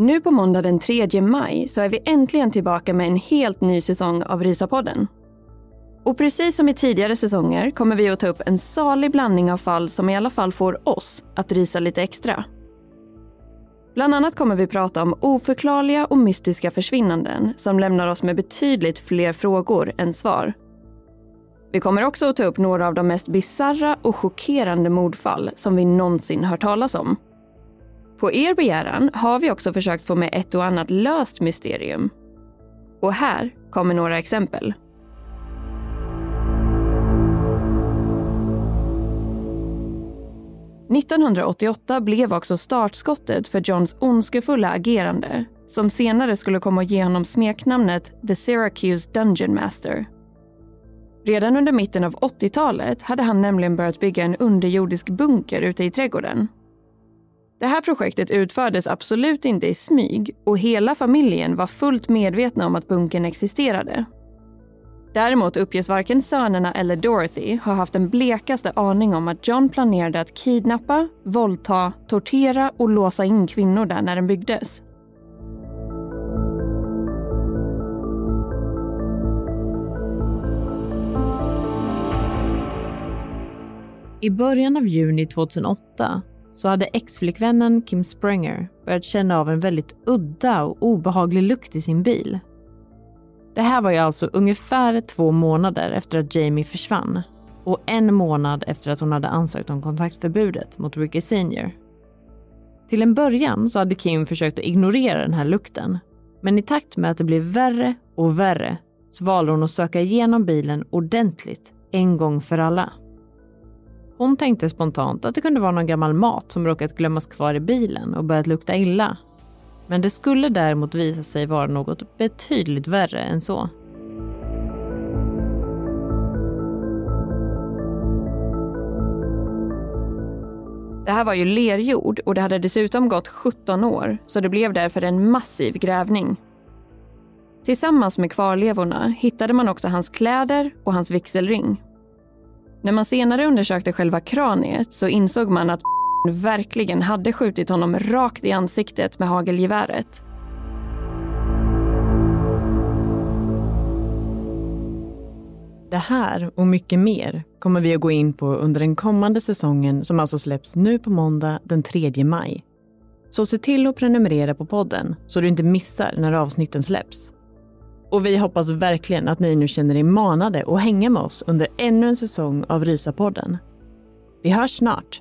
Nu på måndag den 3 maj så är vi äntligen tillbaka med en helt ny säsong av Rysapodden. Och precis som i tidigare säsonger kommer vi att ta upp en salig blandning av fall som i alla fall får oss att rysa lite extra. Bland annat kommer vi prata om oförklarliga och mystiska försvinnanden som lämnar oss med betydligt fler frågor än svar. Vi kommer också att ta upp några av de mest bizarra och chockerande mordfall som vi någonsin hört talas om. På er begäran har vi också försökt få med ett och annat löst mysterium. Och här kommer några exempel. –1988 blev också startskottet för Johns ondskefulla agerande som senare skulle komma att ge honom smeknamnet The Syracuse Dungeon Master. Redan under mitten av 80-talet hade han nämligen börjat bygga en underjordisk bunker ute i trädgården det här projektet utfördes absolut inte i smyg och hela familjen var fullt medvetna om att bunkern existerade. Däremot uppges varken sönerna eller Dorothy ha haft den blekaste aning om att John planerade att kidnappa, våldta, tortera och låsa in kvinnor där när den byggdes. I början av juni 2008 så hade exflickvännen Kim Sprenger börjat känna av en väldigt udda och obehaglig lukt i sin bil. Det här var ju alltså ungefär två månader efter att Jamie försvann och en månad efter att hon hade ansökt om kontaktförbudet mot Ricky Senior. Till en början så hade Kim försökt att ignorera den här lukten men i takt med att det blev värre och värre så valde hon att söka igenom bilen ordentligt en gång för alla. Hon tänkte spontant att det kunde vara någon gammal mat som råkat glömmas kvar i bilen och börjat lukta illa. Men det skulle däremot visa sig vara något betydligt värre än så. Det här var ju lerjord och det hade dessutom gått 17 år så det blev därför en massiv grävning. Tillsammans med kvarlevorna hittade man också hans kläder och hans vigselring. När man senare undersökte själva kraniet så insåg man att verkligen hade skjutit honom rakt i ansiktet med hagelgeväret. Det här och mycket mer kommer vi att gå in på under den kommande säsongen som alltså släpps nu på måndag den 3 maj. Så se till att prenumerera på podden så du inte missar när avsnitten släpps. Och vi hoppas verkligen att ni nu känner er manade att hänga med oss under ännu en säsong av Rysapodden. Vi hörs snart!